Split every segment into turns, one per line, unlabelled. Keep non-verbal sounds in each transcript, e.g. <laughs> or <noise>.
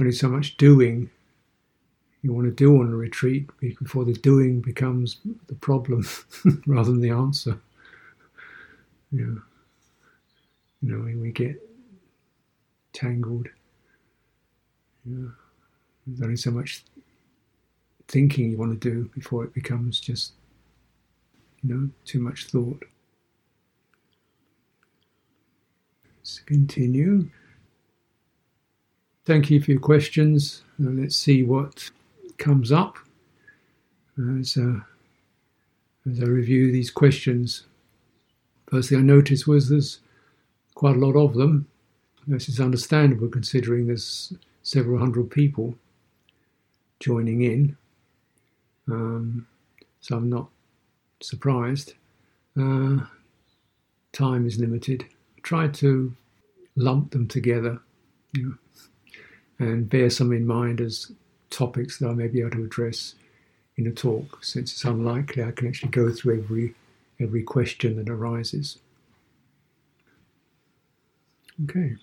only so much doing you want to do on a retreat before the doing becomes the problem <laughs> rather than the answer. Yeah. You know, we get tangled. Yeah. There's only so much thinking you want to do before it becomes just, you know, too much thought. Let's continue. Thank you for your questions. let's see what comes up as, uh, as I review these questions. First thing I noticed was there's quite a lot of them. This is understandable considering there's several hundred people joining in. Um, so I'm not surprised. Uh, time is limited. Try to lump them together you know, and bear some in mind as topics that I may be able to address in a talk, since it's unlikely I can actually go through every every question that arises. Okay.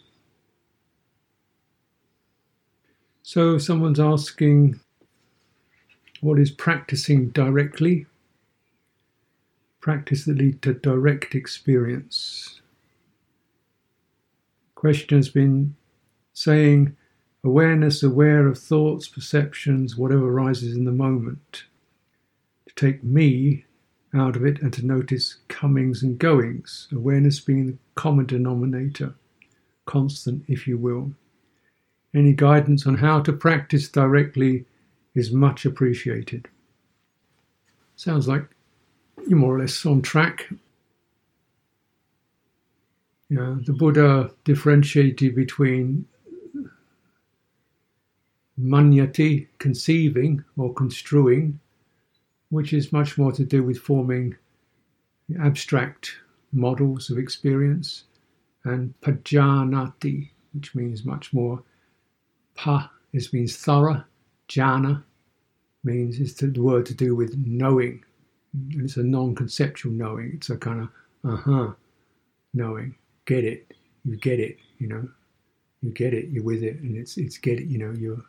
So someone's asking, what is practicing directly? Practice that lead to direct experience. Question has been saying awareness, aware of thoughts, perceptions, whatever arises in the moment. To take me out of it and to notice comings and goings, awareness being the common denominator, constant, if you will. Any guidance on how to practice directly is much appreciated. Sounds like you're more or less on track. Yeah, the Buddha differentiated between manyati, conceiving or construing, which is much more to do with forming abstract models of experience, and pajanati, which means much more pa is means thorough, jhana means is the word to do with knowing. It's a non-conceptual knowing. It's a kind of uh-huh knowing. Get it. You get it, you know. You get it, you're with it, and it's it's get it, you know, you're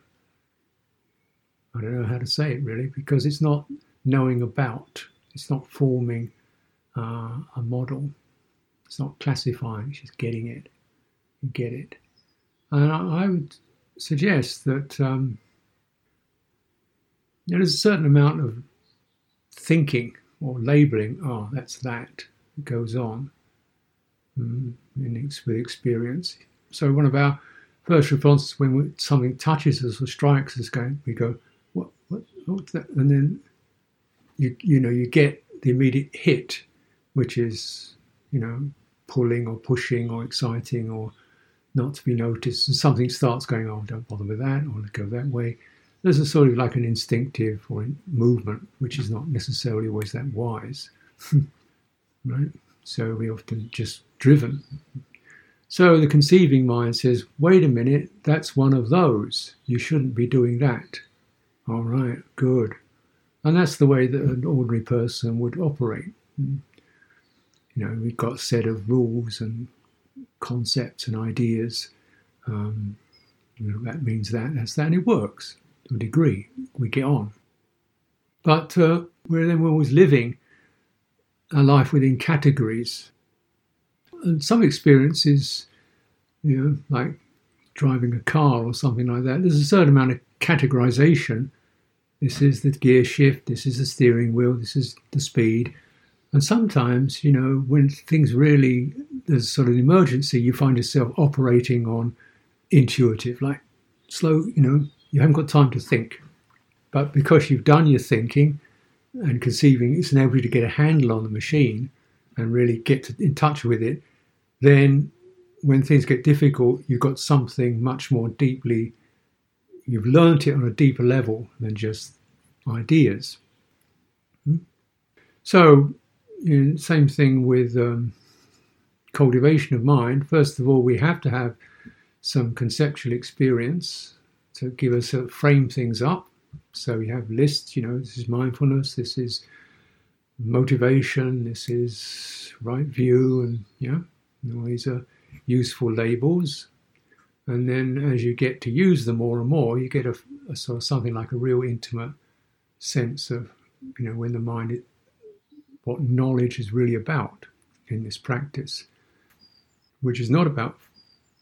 I don't know how to say it really, because it's not knowing about, it's not forming uh, a model, it's not classifying, it's just getting it. Get it. And I, I would suggest that um, there's a certain amount of thinking or labeling, oh, that's that, it goes on mm, with experience. So, one of our first responses when we, something touches us or strikes us, we go, Oh, what's that? And then you you know you get the immediate hit, which is you know pulling or pushing or exciting or not to be noticed, and something starts going, oh, don't bother with that, or go that way. There's a sort of like an instinctive or movement, which is not necessarily always that wise, <laughs> right? So we often just driven. So the conceiving mind says, wait a minute, that's one of those. You shouldn't be doing that. All right, good. And that's the way that an ordinary person would operate. You know, we've got a set of rules and concepts and ideas. Um, you know, that means that, that's that, and it works to a degree. We get on. But uh, we're then always living a life within categories. And some experiences, you know, like driving a car or something like that, there's a certain amount of categorization this is the gear shift, this is the steering wheel, this is the speed. And sometimes, you know, when things really, there's sort of an emergency, you find yourself operating on intuitive, like slow, you know, you haven't got time to think. But because you've done your thinking and conceiving, it's enabled you to get a handle on the machine and really get in touch with it, then when things get difficult, you've got something much more deeply you've learnt it on a deeper level than just ideas. Hmm? So, you know, same thing with um, cultivation of mind. First of all, we have to have some conceptual experience to give us a frame things up. So we have lists. You know, this is mindfulness. This is motivation. This is right view, and yeah, you know, these are useful labels. And then as you get to use them more and more, you get a, a sort of something like a real intimate sense of, you know, when the mind, is, what knowledge is really about in this practice, which is not about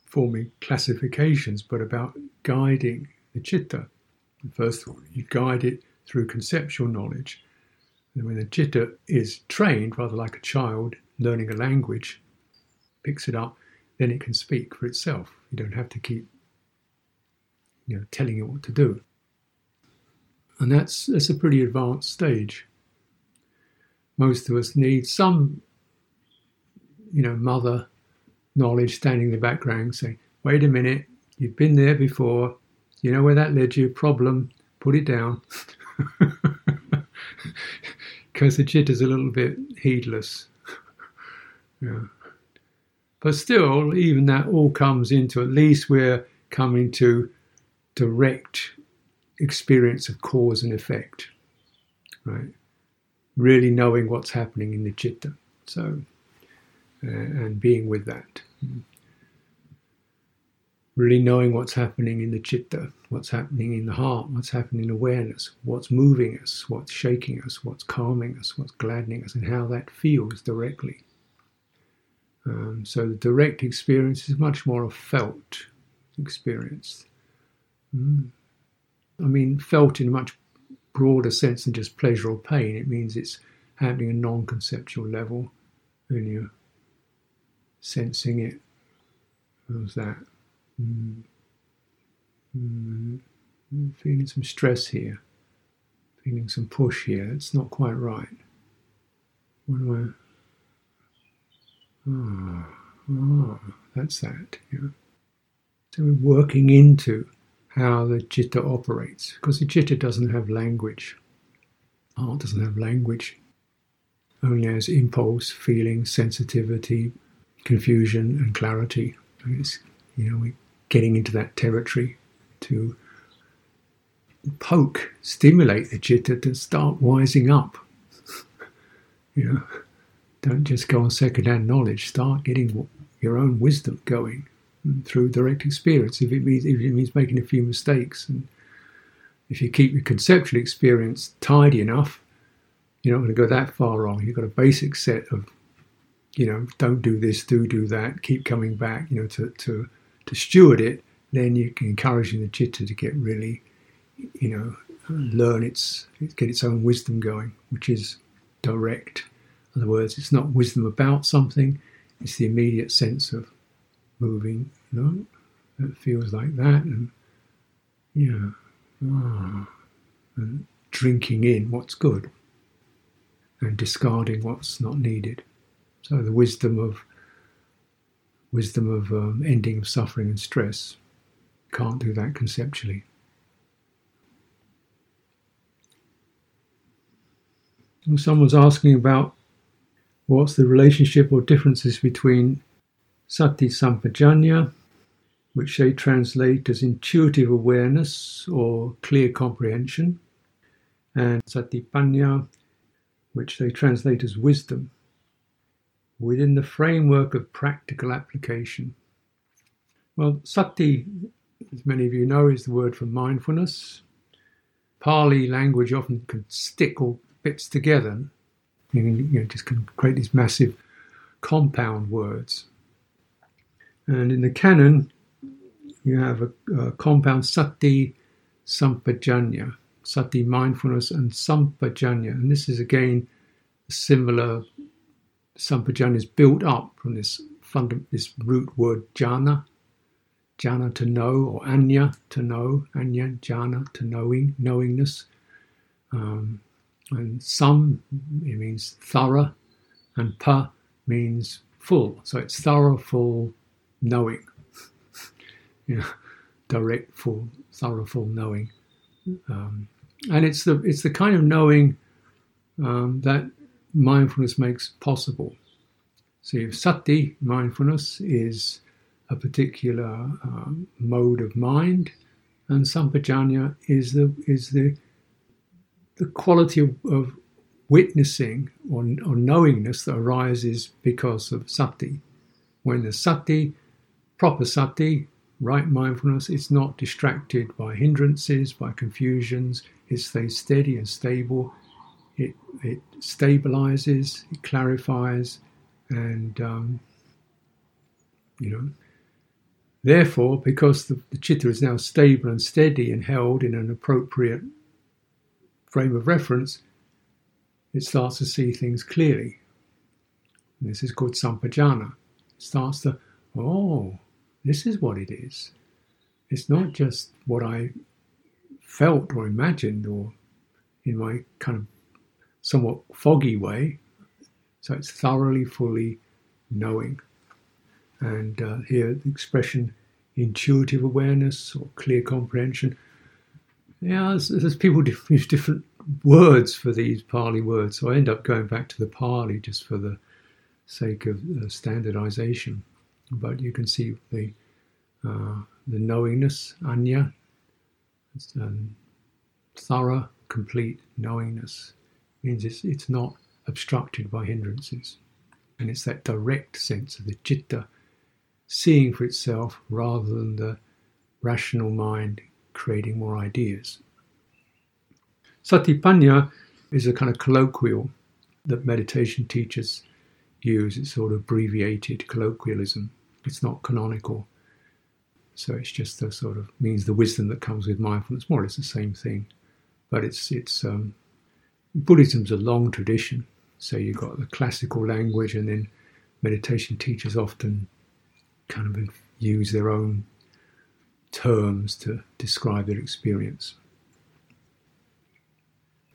forming classifications, but about guiding the chitta. First of all, you guide it through conceptual knowledge. And when the chitta is trained, rather like a child learning a language, picks it up, then it can speak for itself. You don't have to keep you know, telling it what to do. And that's, that's a pretty advanced stage. Most of us need some, you know, mother knowledge standing in the background saying, wait a minute, you've been there before, you know where that led you, problem, put it down. <laughs> Because the is a little bit heedless. <laughs> yeah. But still, even that all comes into at least we're coming to direct experience of cause and effect, right? Really knowing what's happening in the chitta. So, uh, and being with that. Really knowing what's happening in the chitta, what's happening in the heart, what's happening in awareness, what's moving us, what's shaking us, what's calming us, what's gladdening us, and how that feels directly. Um, so the direct experience is much more a felt experience. Mm. I mean, felt in a much broader sense than just pleasure or pain. It means it's happening at a non conceptual level and you're sensing it. How's that? Mm. Mm. Feeling some stress here, feeling some push here. It's not quite right. What do I? Ah, ah, that's that. Yeah. So we're working into how the chitta operates, because the chitta doesn't have language. Heart doesn't have language. Only has impulse, feeling, sensitivity, confusion, and clarity. It's, you know, we're getting into that territory to poke, stimulate the chitta to start wising up. <laughs> you know. Don't just go on second-hand knowledge. Start getting your own wisdom going mm, through direct experience. If it means if it means making a few mistakes, and if you keep your conceptual experience tidy enough, you're not going to go that far wrong. You've got a basic set of, you know, don't do this, do do that, keep coming back. You know, to to to steward it. Then you can encourage the chitta to get really, you know, learn its get its own wisdom going, which is direct in other words, it's not wisdom about something, it's the immediate sense of moving, you know, it feels like that, and yeah, ah, and drinking in what's good and discarding what's not needed. So the wisdom of wisdom of um, ending of suffering and stress can't do that conceptually. Someone's asking about What's the relationship or differences between sati sampajañña, which they translate as intuitive awareness or clear comprehension, and satipañña, which they translate as wisdom, within the framework of practical application? Well, sati, as many of you know, is the word for mindfulness. Pali language often can stick all bits together you, you know, just can create these massive compound words. And in the canon, you have a, a compound sati sampajañña, sati mindfulness and sampajañña. And this is again similar. Sampajañña is built up from this funda- this root word jhana, jhana to know, or anya to know, anya jhana to knowing, knowingness. Um, and some it means thorough, and pa means full. So it's thorough, full knowing. <laughs> you know, direct, full, thorough, full knowing. Um, and it's the it's the kind of knowing um, that mindfulness makes possible. So if sati mindfulness is a particular um, mode of mind, and sampajañña is the is the the quality of, of witnessing or, or, knowingness that arises because of sati. When the sati, proper sati, right mindfulness, it's not distracted by hindrances, by confusions. It stays steady and stable. It, it stabilizes, it clarifies, and, um, you know, therefore, because the, the chitta is now stable and steady and held in an appropriate frame of reference, it starts to see things clearly. And this is called sampajana. It starts to, oh, this is what it is. It's not just what I felt or imagined or in my kind of somewhat foggy way. So it's thoroughly, fully knowing. And uh, here the expression intuitive awareness or clear comprehension. Yeah, there's, there's people use different words for these Pali words, so I end up going back to the Pali just for the sake of uh, standardization. But you can see the uh, the knowingness, anya, um, thorough, complete knowingness means it's it's not obstructed by hindrances, and it's that direct sense of the citta seeing for itself rather than the rational mind creating more ideas. Satipañña is a kind of colloquial that meditation teachers use. It's sort of abbreviated colloquialism. It's not canonical. So it's just the sort of means the wisdom that comes with mindfulness. More or less the same thing, but it's it's um, Buddhism's a long tradition. So you've got the classical language, and then meditation teachers often kind of use their own terms to describe their experience.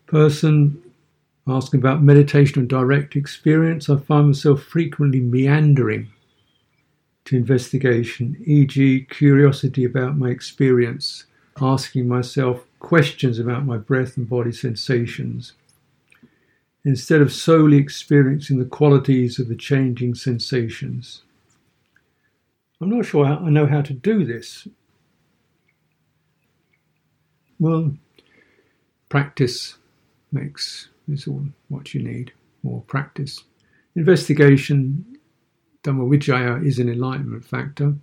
Person asking about meditation and direct experience, I find myself frequently meandering to investigation, e.g., curiosity about my experience, asking myself questions about my breath and body sensations, instead of solely experiencing the qualities of the changing sensations. I'm not sure I know how to do this. Well, practice makes is all what you need. More practice. Investigation, Dhammavicaya is an enlightenment factor.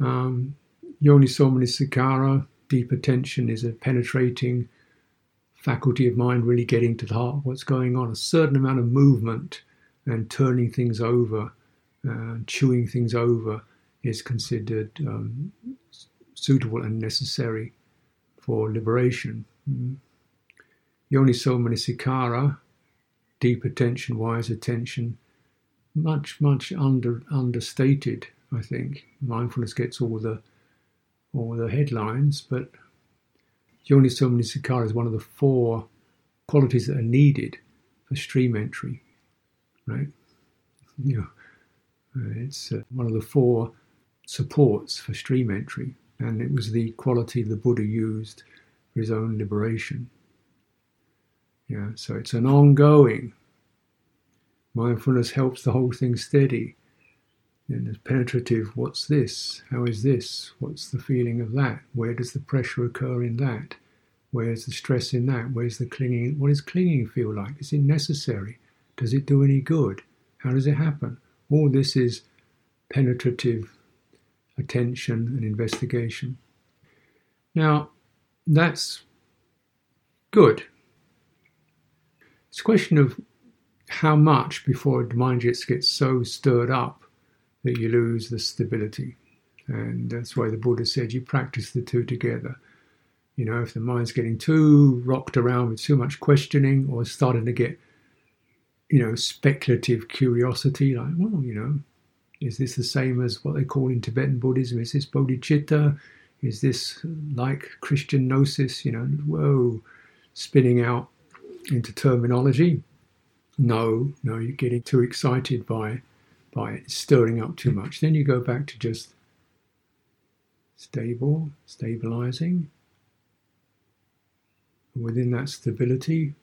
Um, Yoniso deep attention, is a penetrating faculty of mind, really getting to the heart of what's going on. A certain amount of movement and turning things over, uh, chewing things over, is considered um, suitable and necessary for liberation. Mm. Yoniso Manasikara, deep attention, wise attention, much, much under understated, I think. Mindfulness gets all the all the headlines, but Yoniso Manasikara is one of the four qualities that are needed for stream entry, right? Uh, it's uh, one of the four supports for stream entry, and it was the quality the Buddha used for his own liberation. Yeah, so it's an ongoing. Mindfulness helps the whole thing steady. And it's penetrative. What's this? How is this? What's the feeling of that? Where does the pressure occur in that? Where's the stress in that? Where's the clinging? What does clinging feel like? Is it necessary? Does it do any good? How does it happen? All this is penetrative attention and investigation. Now, that's good. It's a question of how much before the mind gets, gets so stirred up that you lose the stability. And that's why the Buddha said you practice the two together. You know, if the mind's getting too rocked around with too much questioning or starting to get, you know, speculative curiosity, like, well, you know, is this the same as what they call in Tibetan Buddhism? Is this bodhicitta? Is this like Christian gnosis? You know, whoa, spinning out into terminology. No, no, you're getting too excited by by it, stirring up too much. Then you go back to just stable, stabilizing. Within that stability,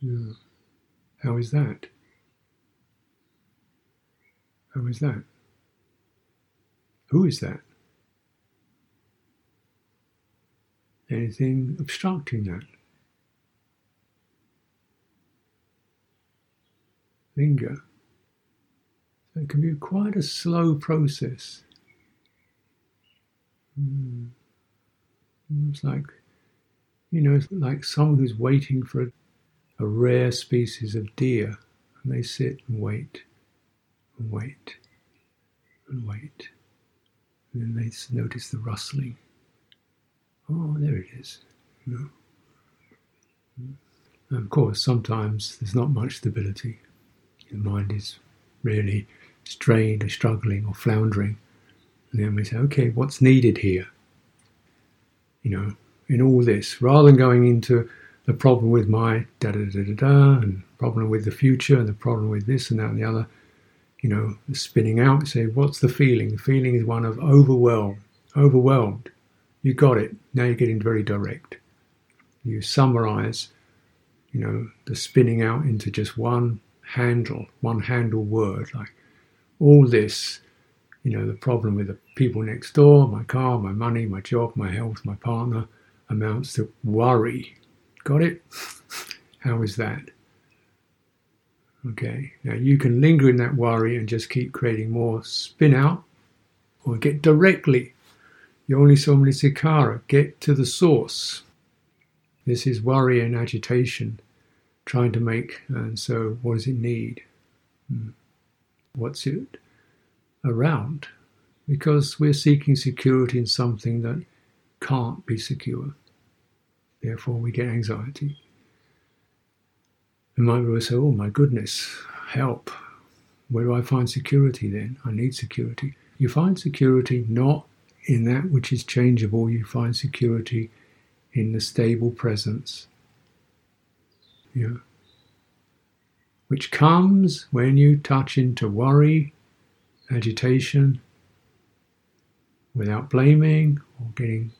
yeah. how is that? How is that? Who is that? anything obstructing that. Linger. So it can be quite a slow process. Mm. It's like, you know, it's like someone who's waiting for a, a rare species of deer, and they sit and wait, and wait, and wait. And then they notice the rustling. Oh, there it is. You? And of course, sometimes there's not much stability. Your mind is really strained or struggling or floundering. And then we say, okay, what's needed here? You know, in all this, rather than going into the problem with my da da da da da and problem with the future and the problem with this and that and the other, you know, spinning out, say, what's the feeling? The feeling is one of overwhelmed, overwhelmed. You got it. Now you're getting very direct. You summarize, you know, the spinning out into just one handle, one handle word, like all this, you know, the problem with the people next door, my car, my money, my job, my health, my partner, amounts to worry. Got it? <laughs> How is that? Okay, now you can linger in that worry and just keep creating more spin out, or get directly. Yoniso Manasikara, get to the source. This is worry and agitation, trying to make, and so what does it need? Hmm. What's it around? Because we're seeking security in something that can't be secure. Therefore, we get anxiety. And might will say, Oh my goodness, help. Where do I find security then? I need security. You find security not in that which is changeable, you find security in the stable presence. Yeah which comes when you touch into worry, agitation, without blaming or getting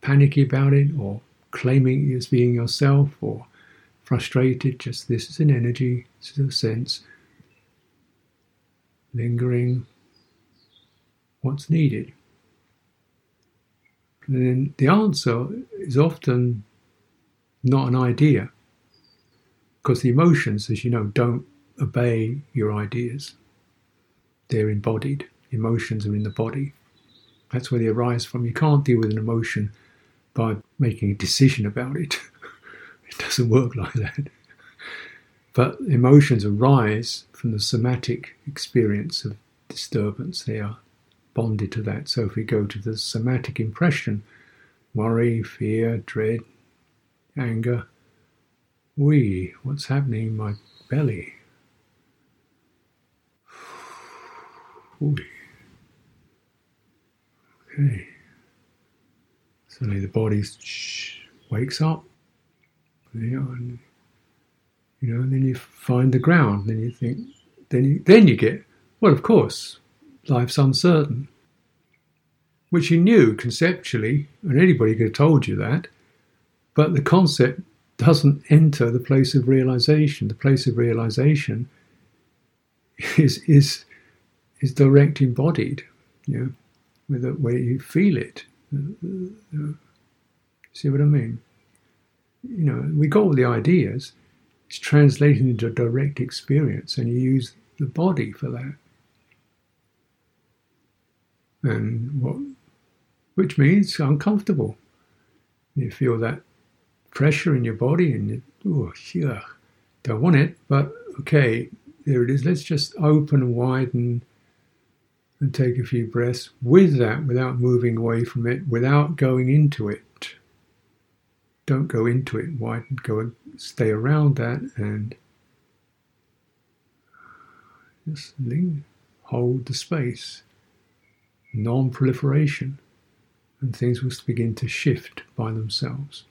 panicky about it or claiming it as being yourself or frustrated. Just this is an energy, this is a sense, lingering, what's needed. And then the answer is often not an idea because the emotions, as you know, don't obey your ideas. They're embodied. Emotions are in the body. That's where they arise from. You can't deal with an emotion by making a decision about it. <laughs> it doesn't work like that. But emotions arise from the somatic experience of disturbance. They are bonded to that. So if we go to the somatic impression, worry, fear, dread, anger, we, what's happening in my belly? <sighs> Okay. Suddenly the body wakes up. You know, and, you know, and then you find the ground. Then you think, then you, then you get, well, of course, life's uncertain, which you knew conceptually, and anybody could have told you that. But the concept doesn't enter the place of realization. The place of realization <laughs> is is is direct embodied, you know, with the way you feel it. See what I mean? You know, we got all the ideas. It's translated into direct experience, and you use the body for that. And what, which means uncomfortable. You feel that pressure in your body and you, oh, yeah, don't want it, but okay, there it is. Let's just open and widen and take a few breaths with that without moving away from it, without going into it. Don't go into it, widen, go and stay around that and just hold the space. Non proliferation, and things will begin to shift by themselves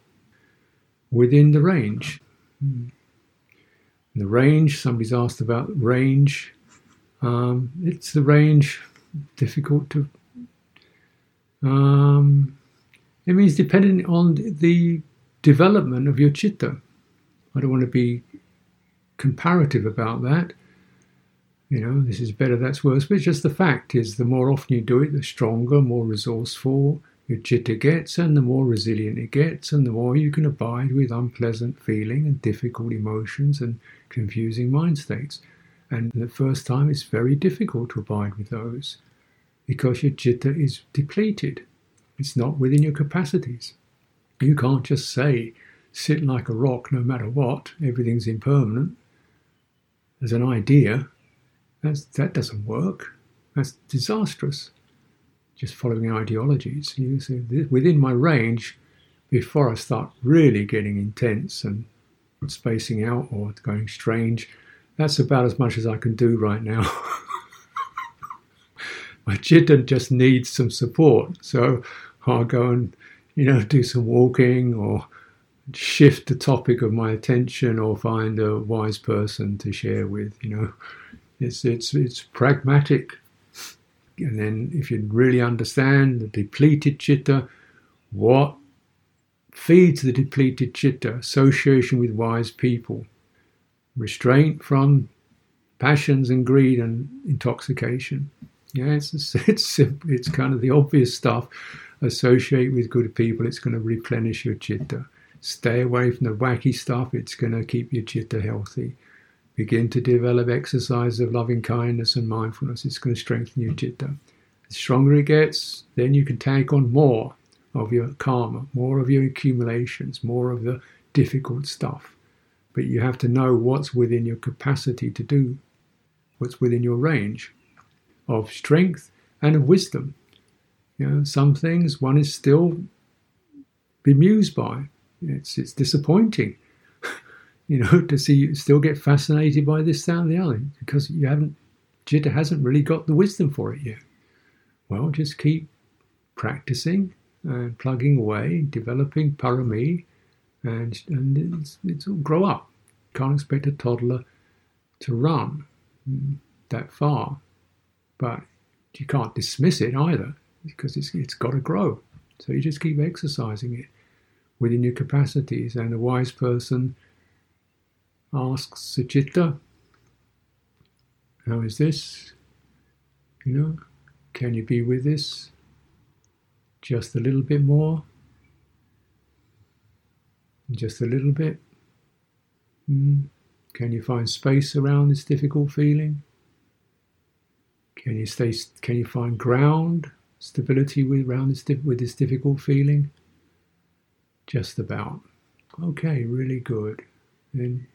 within the range. The range, somebody's asked about range. Um, it's the range, difficult to. Um, it means depending on the development of your chitta. I don't want to be comparative about that. You know, this is better, that's worse. But just the fact is, the more often you do it, the stronger, more resourceful, your chitta gets, and the more resilient it gets, and the more you can abide with unpleasant feeling and difficult emotions and confusing mind states. And the first time, it's very difficult to abide with those because your chitta is depleted. It's not within your capacities. You can't just say, sit like a rock no matter what, everything's impermanent. As an idea, that's, that doesn't work. That's disastrous. Just following ideologies. You see, within my range, before I start really getting intense and spacing out or going strange, that's about as much as I can do right now. <laughs> my chitta just needs some support. So I'll go and, you know, do some walking or shift the topic of my attention or find a wise person to share with, you know. It's it's it's pragmatic. And then if you really understand the depleted chitta, what feeds the depleted chitta? Association with wise people, restraint from passions and greed and intoxication. Yeah, it's it's it's kind of the obvious stuff. Associate with good people, it's going to replenish your chitta. Stay away from the wacky stuff, it's going to keep your chitta healthy. Begin to develop exercise of loving kindness and mindfulness, it's going to strengthen your chitta. The stronger it gets, then you can take on more of your karma, more of your accumulations, more of the difficult stuff. But you have to know what's within your capacity to do, what's within your range of strength and of wisdom. You know, some things one is still bemused by. It's it's disappointing, <laughs> you know, to see you still get fascinated by this, that, and the other because you haven't, Chitta hasn't really got the wisdom for it yet. Well, just keep practicing and plugging away, developing parami, and and it's, all grow up. Can't expect a toddler to run that far. But you can't dismiss it either because it's, it's got to grow. So you just keep exercising it within your capacities. And a wise person asks Suchitta, How is this? You know, can you be with this just a little bit more? Just a little bit? Mm. Can you find space around this difficult feeling? Can you stay? Can you find ground, stability with around this with this difficult feeling? Just about. Okay, really good. And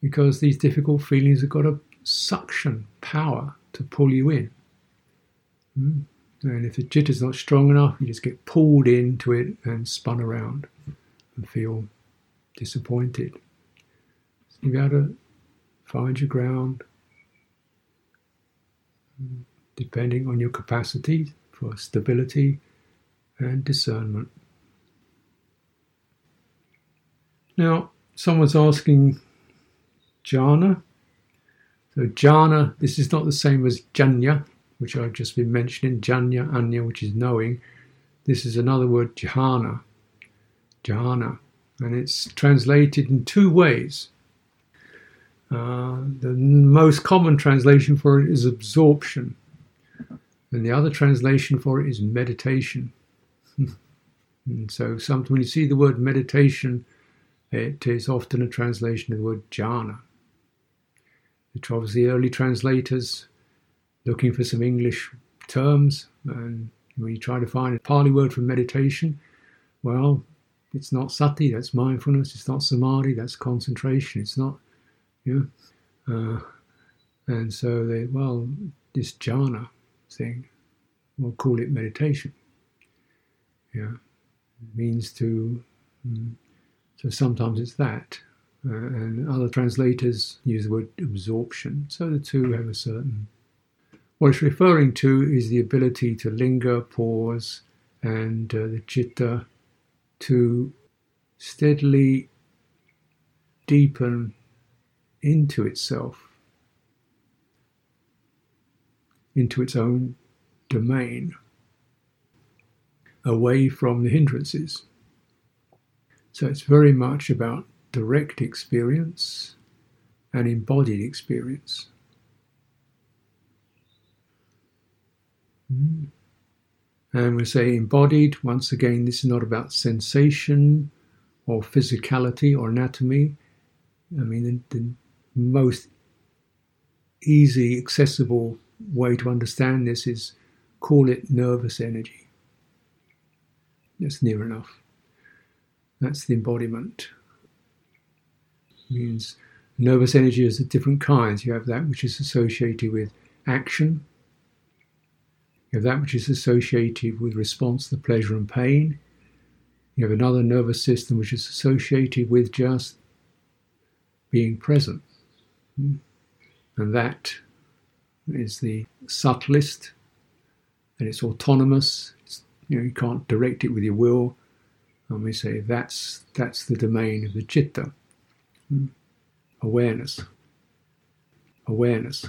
because these difficult feelings have got a suction power to pull you in. Mm. And if the chitta is not strong enough, you just get pulled into it and spun around and feel disappointed. So you got to find your ground, depending on your capacity for stability and discernment. Now, someone's asking jhana. So, jhana, this is not the same as janya, which I've just been mentioning, janya, anya, which is knowing. This is another word, jhana. Jhana. And it's translated in two ways. Uh, the most common translation for it is absorption, and the other translation for it is meditation. <laughs> and so, sometimes when you see the word meditation, it is often a translation of the word jhana. Which obviously early translators looking for some English terms, and when you try to find a Pali word for meditation, well, it's not sati, that's mindfulness. It's not samadhi, that's concentration. It's not yeah. Uh, and so they, well, this jhana thing, we'll call it meditation. Yeah. It means to, um, so sometimes it's that. Uh, and other translators use the word absorption. So the two have a certain. What it's referring to is the ability to linger, pause, and uh, the chitta to steadily deepen into itself, into its own domain, away from the hindrances. So it's very much about direct experience and embodied experience. Mm. And we say embodied, once again, this is not about sensation or physicality or anatomy. I mean, the, the most easy, accessible way to understand this is call it nervous energy. That's near enough. That's the embodiment. It means nervous energy is of different kinds. You have that which is associated with action. You have that which is associated with response to pleasure and pain. You have another nervous system which is associated with just being present. Hmm. And that is the subtlest, and it's autonomous. It's, you know, you can't direct it with your will. And we say that's that's the domain of the chitta. Awareness. Awareness.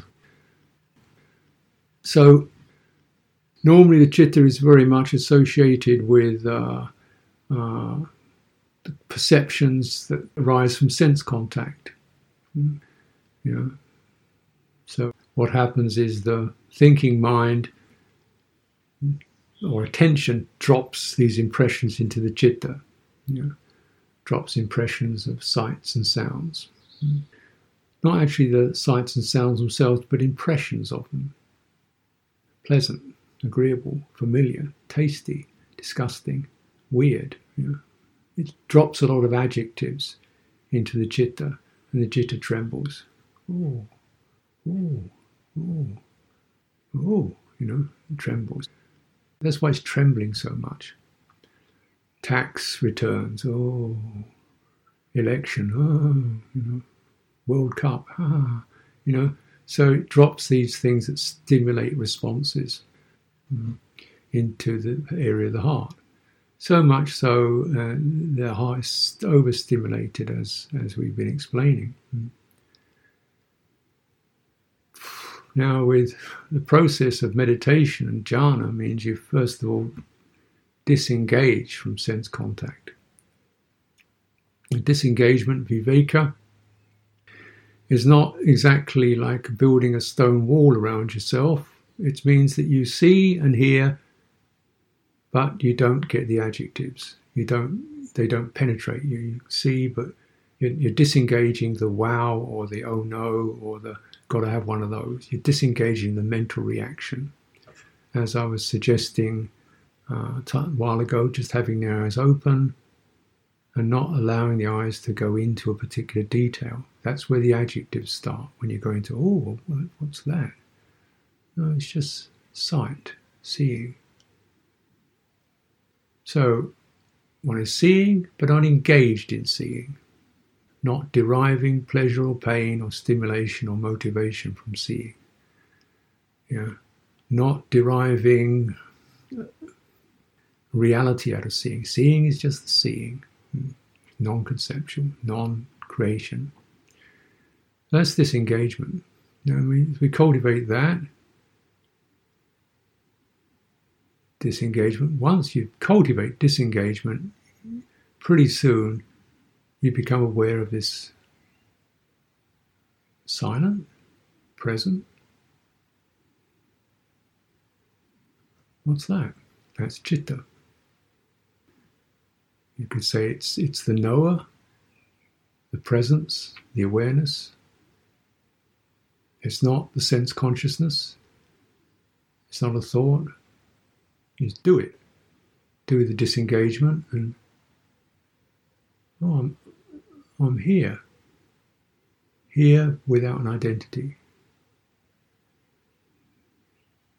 So normally the chitta is very much associated with uh, uh, the perceptions that arise from sense contact. You know, so what happens is the thinking mind or attention drops these impressions into the chitta, you know, drops impressions of sights and sounds. Not actually the sights and sounds themselves, but impressions of them. Pleasant, agreeable, familiar, tasty, disgusting, weird. You know. It drops a lot of adjectives into the chitta, and the chitta trembles. Oh, oh, you know, trembles. That's why it's trembling so much. Tax returns, oh, election, oh, you know, World Cup, ah, you know. So it drops these things that stimulate responses mm, into the area of the heart. So much so uh, the heart is overstimulated, as as we've been explaining. Mm. Now, with the process of meditation and jhana, means you first of all disengage from sense contact. disengagement, viveka, is not exactly like building a stone wall around yourself. It means that you see and hear, but you don't get the adjectives. You don't. They don't penetrate you. You see, but you're disengaging the wow or the oh no or the got to have one of those. You're disengaging the mental reaction. As I was suggesting uh, a while ago, just having the eyes open and not allowing the eyes to go into a particular detail. That's where the adjectives start when you go into, oh, what's that? No, it's just sight, seeing. So one is seeing, but unengaged in seeing not deriving pleasure or pain or stimulation or motivation from seeing. Yeah, not deriving reality out of seeing. Seeing is just the seeing, hmm. non conceptual, non creation. That's disengagement. You know, we, we cultivate that disengagement. Once you cultivate disengagement, pretty soon you become aware of this silent, present. What's that? That's chitta. You could say it's it's the knower, the presence, the awareness. It's not the sense consciousness. It's not a thought. You do it. Do the disengagement and oh, I'm, I'm here. Here without an identity.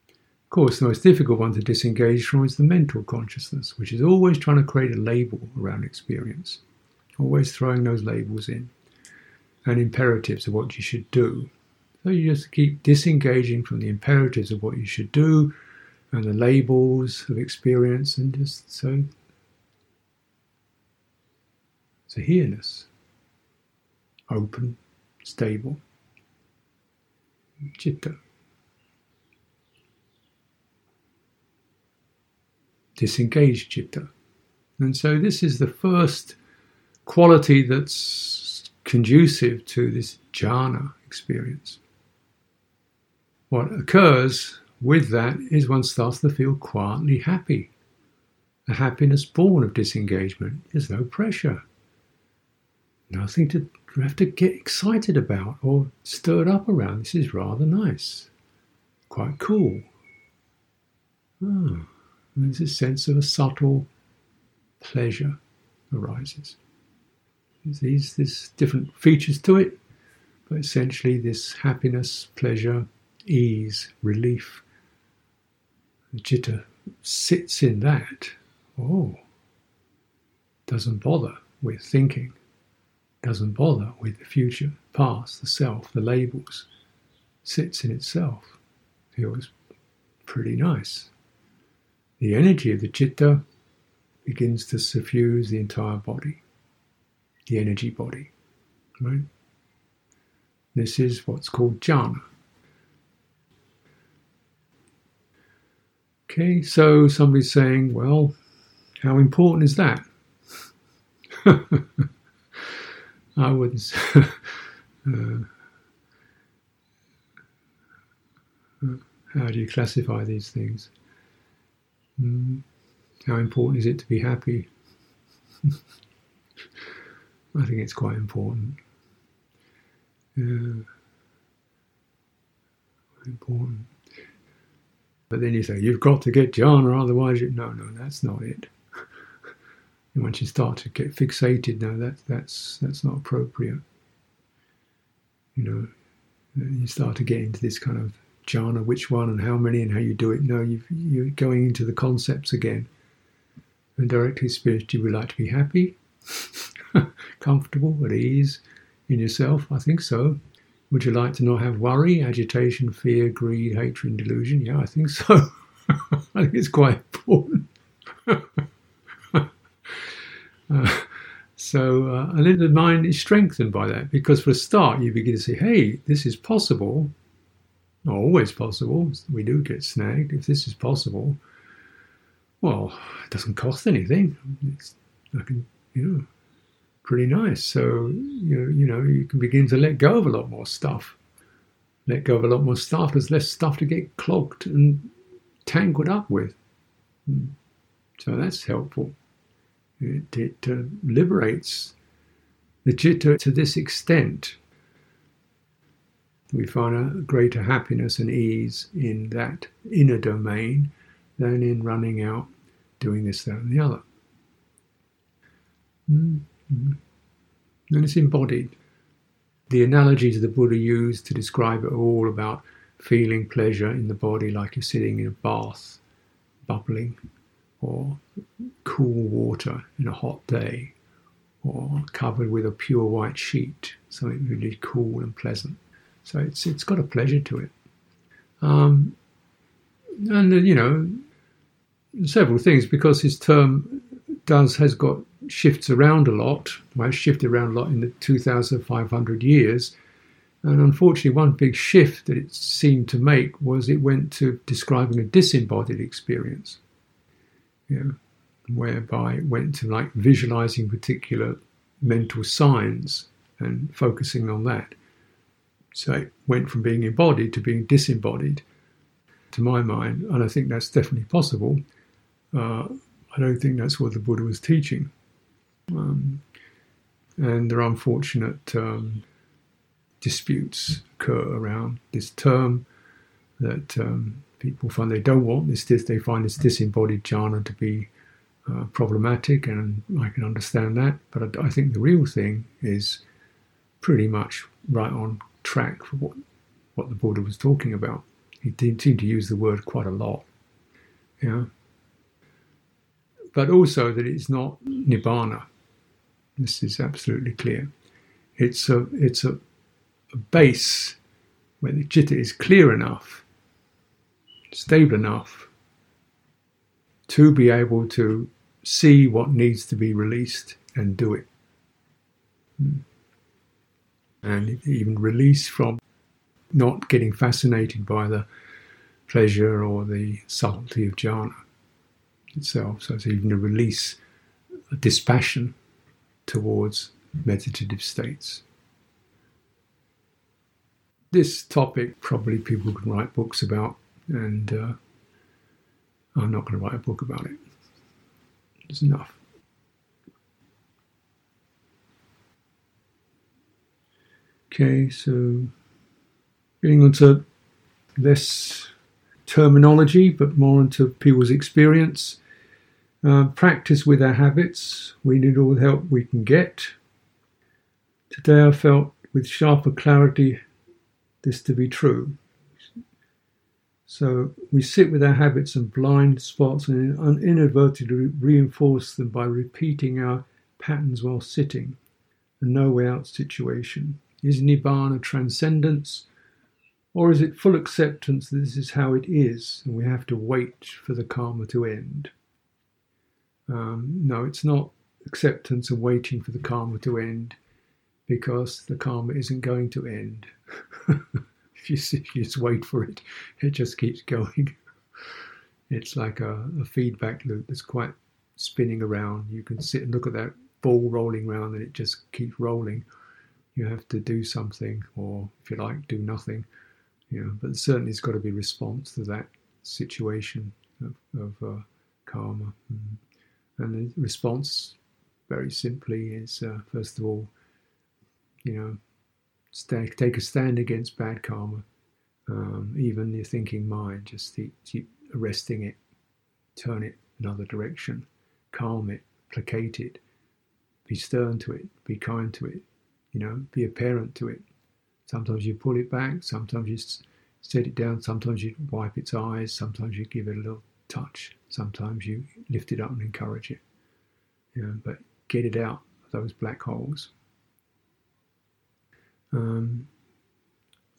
Of course, the most difficult one to disengage from is the mental consciousness, which is always trying to create a label around experience, always throwing those labels in and imperatives of what you should do. So you just keep disengaging from the imperatives of what you should do and the labels of experience and just so a here-ness open, stable. Chitta. Disengaged chitta. And so this is the first quality that's conducive to this jhana experience. What occurs with that is one starts to feel quietly happy. A happiness born of disengagement. There's no pressure nothing to you have to get excited about or stirred up around. This is rather nice, quite cool. Oh, there's a sense of a subtle pleasure arises. There's these different features to it, but essentially this happiness, pleasure, ease, relief. The citta sits in that. Oh, doesn't bother with thinking, doesn't bother with the future, past, the self, the labels, sits in itself. Feels pretty nice. The energy of the citta begins to suffuse the entire body, the energy body. Right? This is what's called jhana. Okay, so somebody's saying, well, how important is that? <laughs> I wouldn't. <laughs> uh, how do you classify these things? Mm, how important is it to be happy? <laughs> I think it's quite important. Yeah. Important. But then you say, you've got to get jhana, otherwise you no, no, that's not it. And once you start to get fixated, no, that that's that's not appropriate. You know, you start to get into this kind of jhana, which one and how many and how you do it. No, you you're going into the concepts again. And directly spiritually, we like to be happy, <laughs> comfortable, at ease in yourself. I think so. Would you like to not have worry, agitation, fear, greed, hatred, and delusion? Yeah, I think so. <laughs> I think it's quite important. <laughs> uh, <laughs> so, uh, and then the mind is strengthened by that because for a start, you begin to say, hey, this is possible. Not always possible. We do get snagged. If this is possible, well, it doesn't cost anything. It's, I can, you know, pretty nice. So you you know you can begin to let go of a lot more stuff. Let go of a lot more stuff. There's less stuff to get clogged and tangled up with. Hmm. So that's helpful. It, it uh, liberates the citta to this extent. We find a greater happiness and ease in that inner domain than in running out doing this, that, and the other. Mm. Mm. And it's embodied. The analogies the Buddha used to describe it are all about feeling pleasure in the body, like you're sitting in a bath, bubbling, or cool water in a hot day, or covered with a pure white sheet, something really cool and pleasant. So it's it's got a pleasure to it. Um, and you know, several things because his term does has got shifts around a lot. Well, shifted around a lot in the 2,500 years. And unfortunately, one big shift that it seemed to make was it went to describing a disembodied experience, you know, whereby it went to like visualizing particular mental signs and focusing on that. So it went from being embodied to being disembodied, to my mind, and I think that's definitely possible. Uh, I don't think that's what the Buddha was teaching. Um, and there are unfortunate um, disputes occur around this term that um, people find they don't want this, this they find this disembodied jhana to be uh, problematic, and I can understand that. But I, I, think the real thing is pretty much right on track for what, what the Buddha was talking about. He did seem to use the word quite a lot. Yeah. But also that it's not nibbana. This is absolutely clear. It's a it's a, a base where the citta is clear enough, stable enough to be able to see what needs to be released and do it. Hmm. And even release from not getting fascinated by the pleasure or the subtlety of jhana itself. So it's even a release, a dispassion towards meditative states. This topic probably people can write books about, and uh, I'm not going to write a book about it. It's enough. Okay, so getting onto less terminology, but more into people's experience. Uh, practice with our habits. We need all the help we can get. Today I felt with sharper clarity this to be true. So we sit with our habits and blind spots and inadvertently reinforce them by repeating our patterns while sitting. A no way out situation. Is Nibbana transcendence or is it full acceptance that this is how it is and we have to wait for the karma to end? Um, no, it's not acceptance and waiting for the karma to end because the karma isn't going to end. <laughs> if, you, if you just wait for it, it just keeps going. It's like a, a feedback loop that's quite spinning around. You can sit and look at that ball rolling around and it just keeps rolling. You have to do something, or if you like, do nothing. You know, but certainly it's got to be response to that situation of, of uh, karma. Mm. And the response, very simply, is uh, first of all, you know, take a stand against bad karma. Um, even your thinking mind, just keep, keep arresting it, turn it another direction, calm it, placate it, be stern to it, be kind to it, you know, be a parent to it. Sometimes you pull it back, sometimes you set it down, sometimes you wipe its eyes, sometimes you give it a little touch, sometimes you lift it up and encourage it. You know, but get it out of those black holes. Um,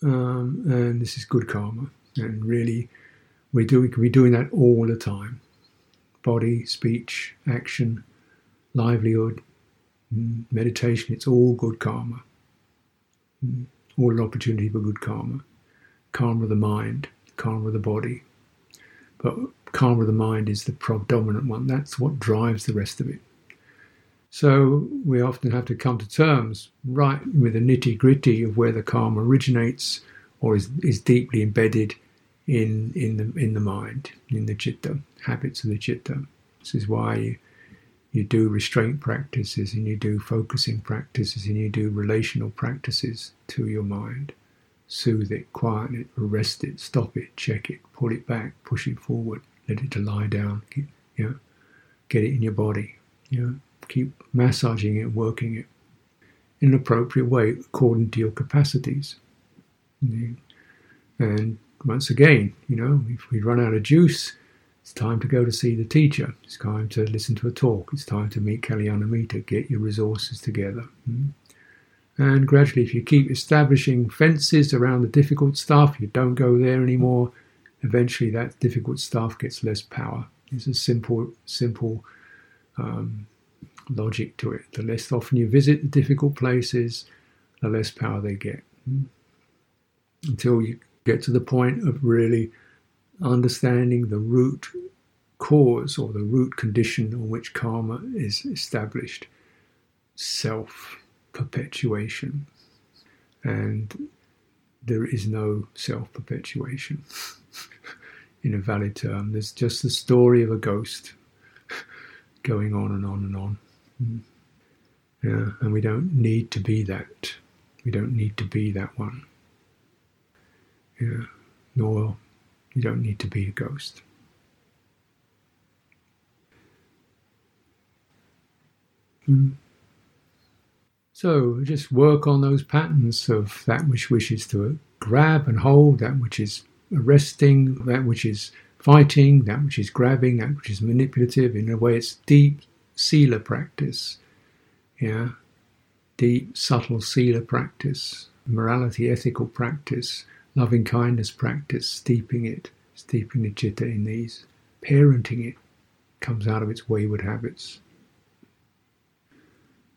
um, and this is good karma. And really, we do we can be doing that all the time. Body, speech, action, livelihood, mm, meditation. It's all good karma. Mm, all an opportunity for good karma. Karma of the mind, karma of the body. But karma of the mind is the predominant one. That's what drives the rest of it. So we often have to come to terms right with the nitty gritty of where the karma originates or is, is deeply embedded in, in, the, in the mind, in the chitta, habits of the chitta. This is why you, you do restraint practices and you do focusing practices and you do relational practices to your mind. Soothe it, quiet it, arrest it, stop it, check it, pull it back, push it forward, let it to lie down, you know, get it in your body, you know keep massaging it, working it in an appropriate way according to your capacities. And once again, you know, if we run out of juice, it's time to go to see the teacher. It's time to listen to a talk. It's time to meet Kalyanamitta. Get your resources together. Hmm? And gradually, if you keep establishing fences around the difficult stuff, you don't go there anymore. Eventually, that difficult stuff gets less power. It's a simple, simple um, logic to it. The less often you visit the difficult places, the less power they get. Until you get to the point of really understanding the root cause or the root condition on which karma is established self perpetuation. And there is no self perpetuation <laughs> in a valid term. There's just the story of a ghost <laughs> going on and on and on. Mm. Yeah, and we don't need to be that. We don't need to be that one. Yeah, nor you don't need to be a ghost. Mm. So just work on those patterns of that which wishes to grab and hold, that which is arresting, that which is fighting, that which is grabbing, that which is manipulative. In a way, it's deep sila practice, yeah, deep, subtle sila practice, morality, ethical practice, loving kindness practice, steeping it, steeping the chitta in these, parenting it, comes out of its wayward habits.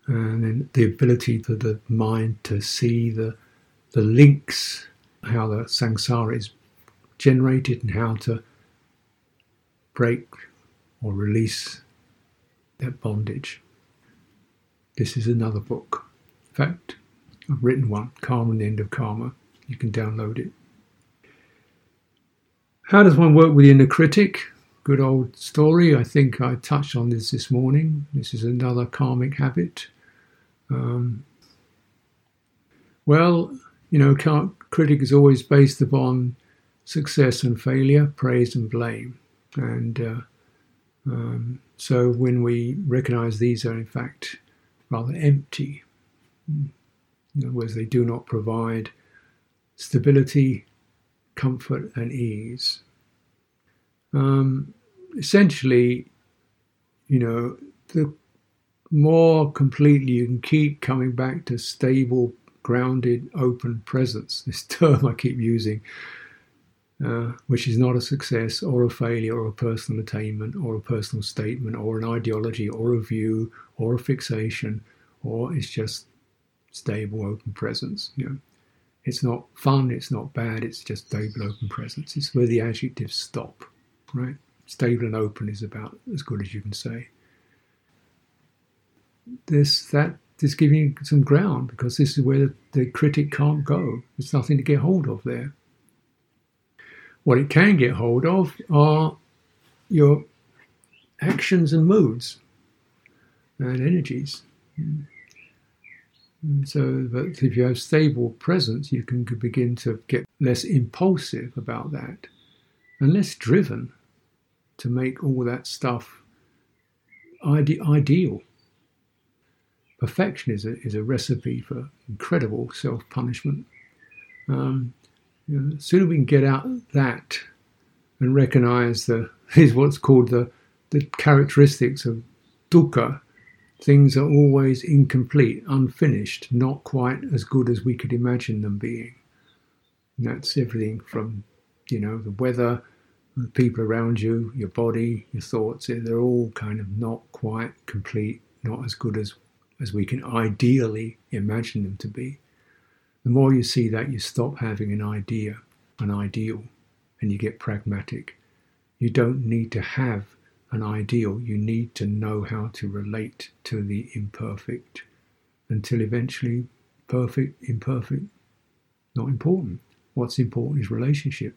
And then the ability for the mind to see the the links, how the samsara is generated and how to break or release that bondage. This is another book. In fact, I've written one, Karma and the End of Karma. You can download it. How does one work with the inner critic? Good old story. I think I touched on this this morning. This is another karmic habit. Um, Well, you know, critic is always based upon success and failure, praise and blame. And uh, um, so when we recognize these are in fact rather empty, in other words, they do not provide stability, comfort, and ease. Um, essentially, you know, the more completely you can keep coming back to stable, grounded, open presence, <laughs> this term I keep using, which is not a success or a failure or a personal attainment or a personal statement or an ideology or a view or a fixation, or it's just stable, open presence. You know, it's not fun, it's not bad, it's just stable, open presence. It's where the adjectives stop, right? Stable and open is about as good as you can say. This that is giving you some ground because this is where the, the critic can't go. There's nothing to get hold of there. What it can get hold of are your actions and moods and energies. So, but if you have stable presence, you can begin to get less impulsive about that and less driven to make all that stuff ide- ideal. Perfection is a, is a recipe for incredible self punishment. Um, you know, the sooner we can get out mm. that and recognize the <laughs> is what's called the the characteristics of dukkha. Things are always incomplete, unfinished, not quite as good as we could imagine them being. And that's everything from, you know, the weather, the people around you, your body, your thoughts. Eh, they're all kind of not quite complete, not as good as as we can ideally imagine them to be. The more you see that, you stop having an idea, an ideal, and you get pragmatic. You don't need to have an ideal, you need to know how to relate to the imperfect until eventually perfect, imperfect, not important. What's important is relationship.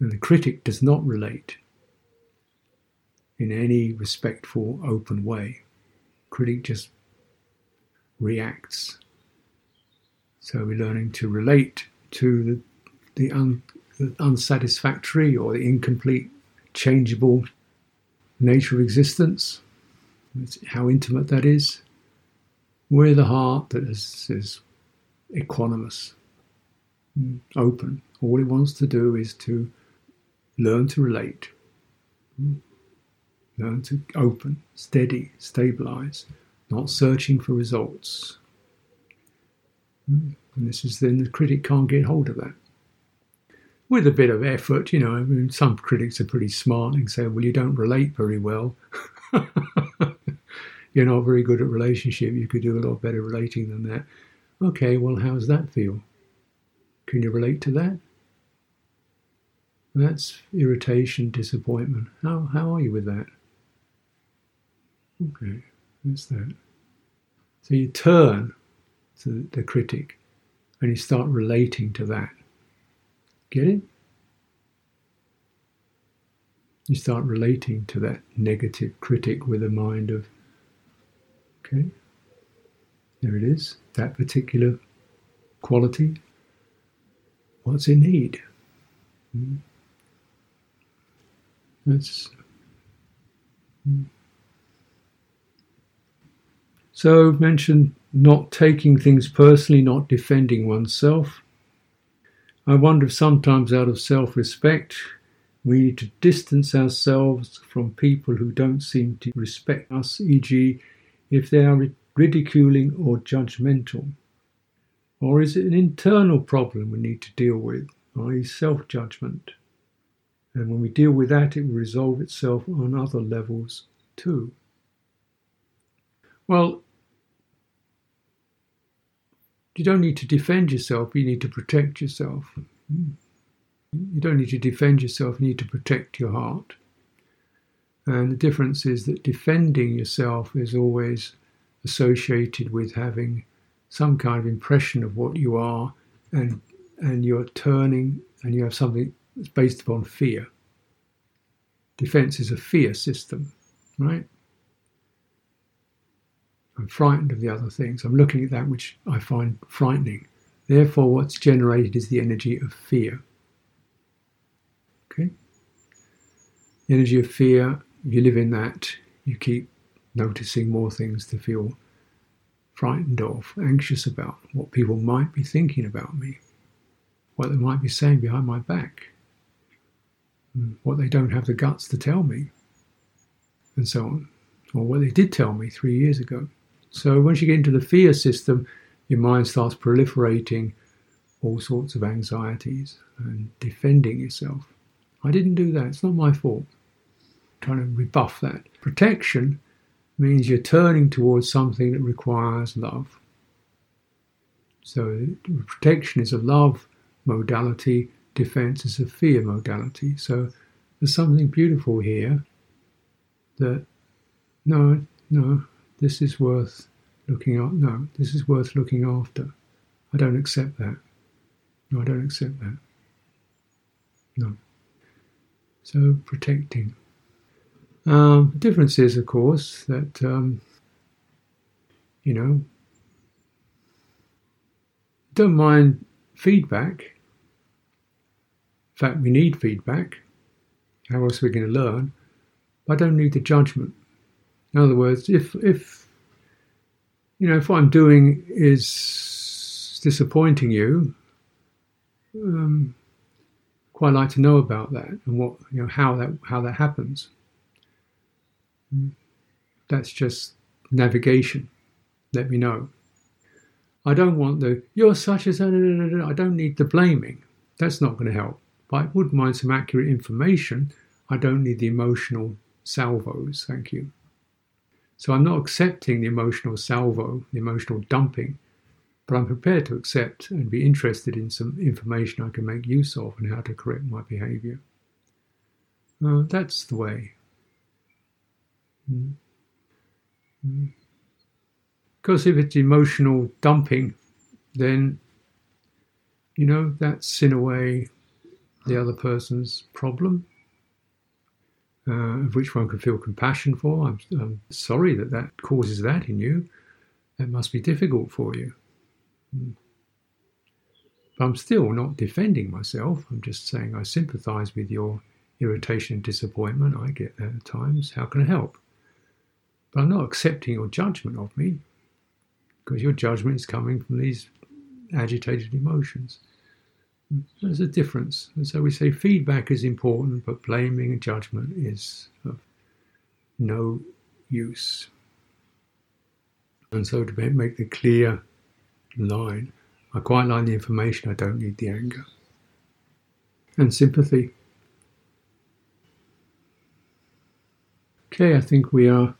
And the critic does not relate in any respectful, open way. Critic just reacts so we're learning to relate to the, the, un, the unsatisfactory or the incomplete, changeable nature of existence, how intimate that is, with a heart that is, is equanimous, mm, open. All it wants to do is to learn to relate, mm, learn to open, steady, stabilize, not searching for results, and this is then the critic can't get hold of that. With a bit of effort, you know, I mean, some critics are pretty smart and say, well, you don't relate very well. <laughs> You're not very good at relationship. You could do a lot better relating than that. Okay, well, how's that feel? Can you relate to that? That's irritation, disappointment. How, how are you with that? Okay, that's that. So you turn to the critic, and you start relating to that. Get it? You start relating to that negative critic with a mind of, okay, there it is, that particular quality. What's it need? Hmm. That's. Hmm. So, mentioned not taking things personally, not defending oneself. I wonder if sometimes, out of self respect, we need to distance ourselves from people who don't seem to respect us, e.g., if they are ridiculing or judgmental. Or is it an internal problem we need to deal with, i.e., self judgment? And when we deal with that, it will resolve itself on other levels too. Well, you don't need to defend yourself, you need to protect yourself. You don't need to defend yourself, you need to protect your heart. And the difference is that defending yourself is always associated with having some kind of impression of what you are and and you're turning and you have something that's based upon fear. Defense is a fear system, right? I'm frightened of the other things. I'm looking at that which I find frightening. Therefore, what's generated is the energy of fear. Okay? The energy of fear, you live in that, you keep noticing more things to feel frightened of, anxious about, what people might be thinking about me, what they might be saying behind my back, hmm, what they don't have the guts to tell me, and so on, or what they did tell me three years ago. So once you get into the fear system, your mind starts proliferating all sorts of anxieties and defending yourself. I didn't do that, it's not my fault. I'm trying to rebuff that. Protection means you're turning towards something that requires love. So protection is a love modality, defense is a fear modality. So there's something beautiful here that no, no, this is worth looking at. No, this is worth looking after. I don't accept that. No, I don't accept that. No. So protecting. Um, the difference is, of course, that, um, you know, don't mind feedback. In fact, we need feedback. How else are we going to learn? I don't need the judgment. In other words, if, if, you know, if what I'm doing is disappointing you, um, quite like to know about that and what, you know, how that, how that happens. That's just navigation. Let me know. I don't want the, you're such as, I don't need the blaming. That's not going to help. But I would mind some accurate information. I don't need the emotional salvos. Thank you. So I'm not accepting the emotional salvo, the emotional dumping, but I'm prepared to accept and be interested in some information I can make use of and how to correct my behavior. Uh, that's the way. Because if it's emotional dumping, then, you know, that's in a way the other person's problem, uh, of which one can feel compassion for. I'm, I'm, sorry that that causes that in you. That must be difficult for you. But I'm still not defending myself. I'm just saying I sympathize with your irritation and disappointment. I get that at times. How can I help? But I'm not accepting your judgment of me because your judgment is coming from these agitated emotions. There's a difference. And so we say feedback is important, but blaming and judgment is of no use. And so to make the clear line, I quite like the information, I don't need the anger. And sympathy. Okay, I think we are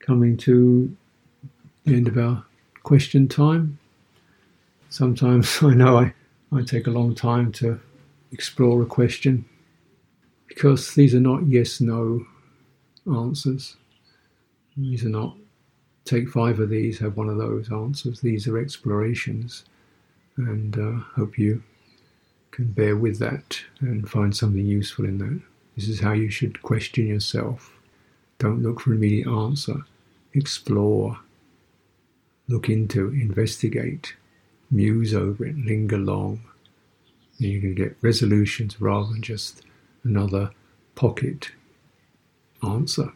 coming to the end of our question time. Sometimes <laughs> I know I, I take a long time to explore a question because these are not yes no answers. These are not take five of these, have one of those answers. These are explorations, and uh, hope you can bear with that and find something useful in that. This is how you should question yourself. Don't look for an immediate answer explore, look into, investigate, muse over it, linger long. And you can get resolutions rather than just another pocket answer.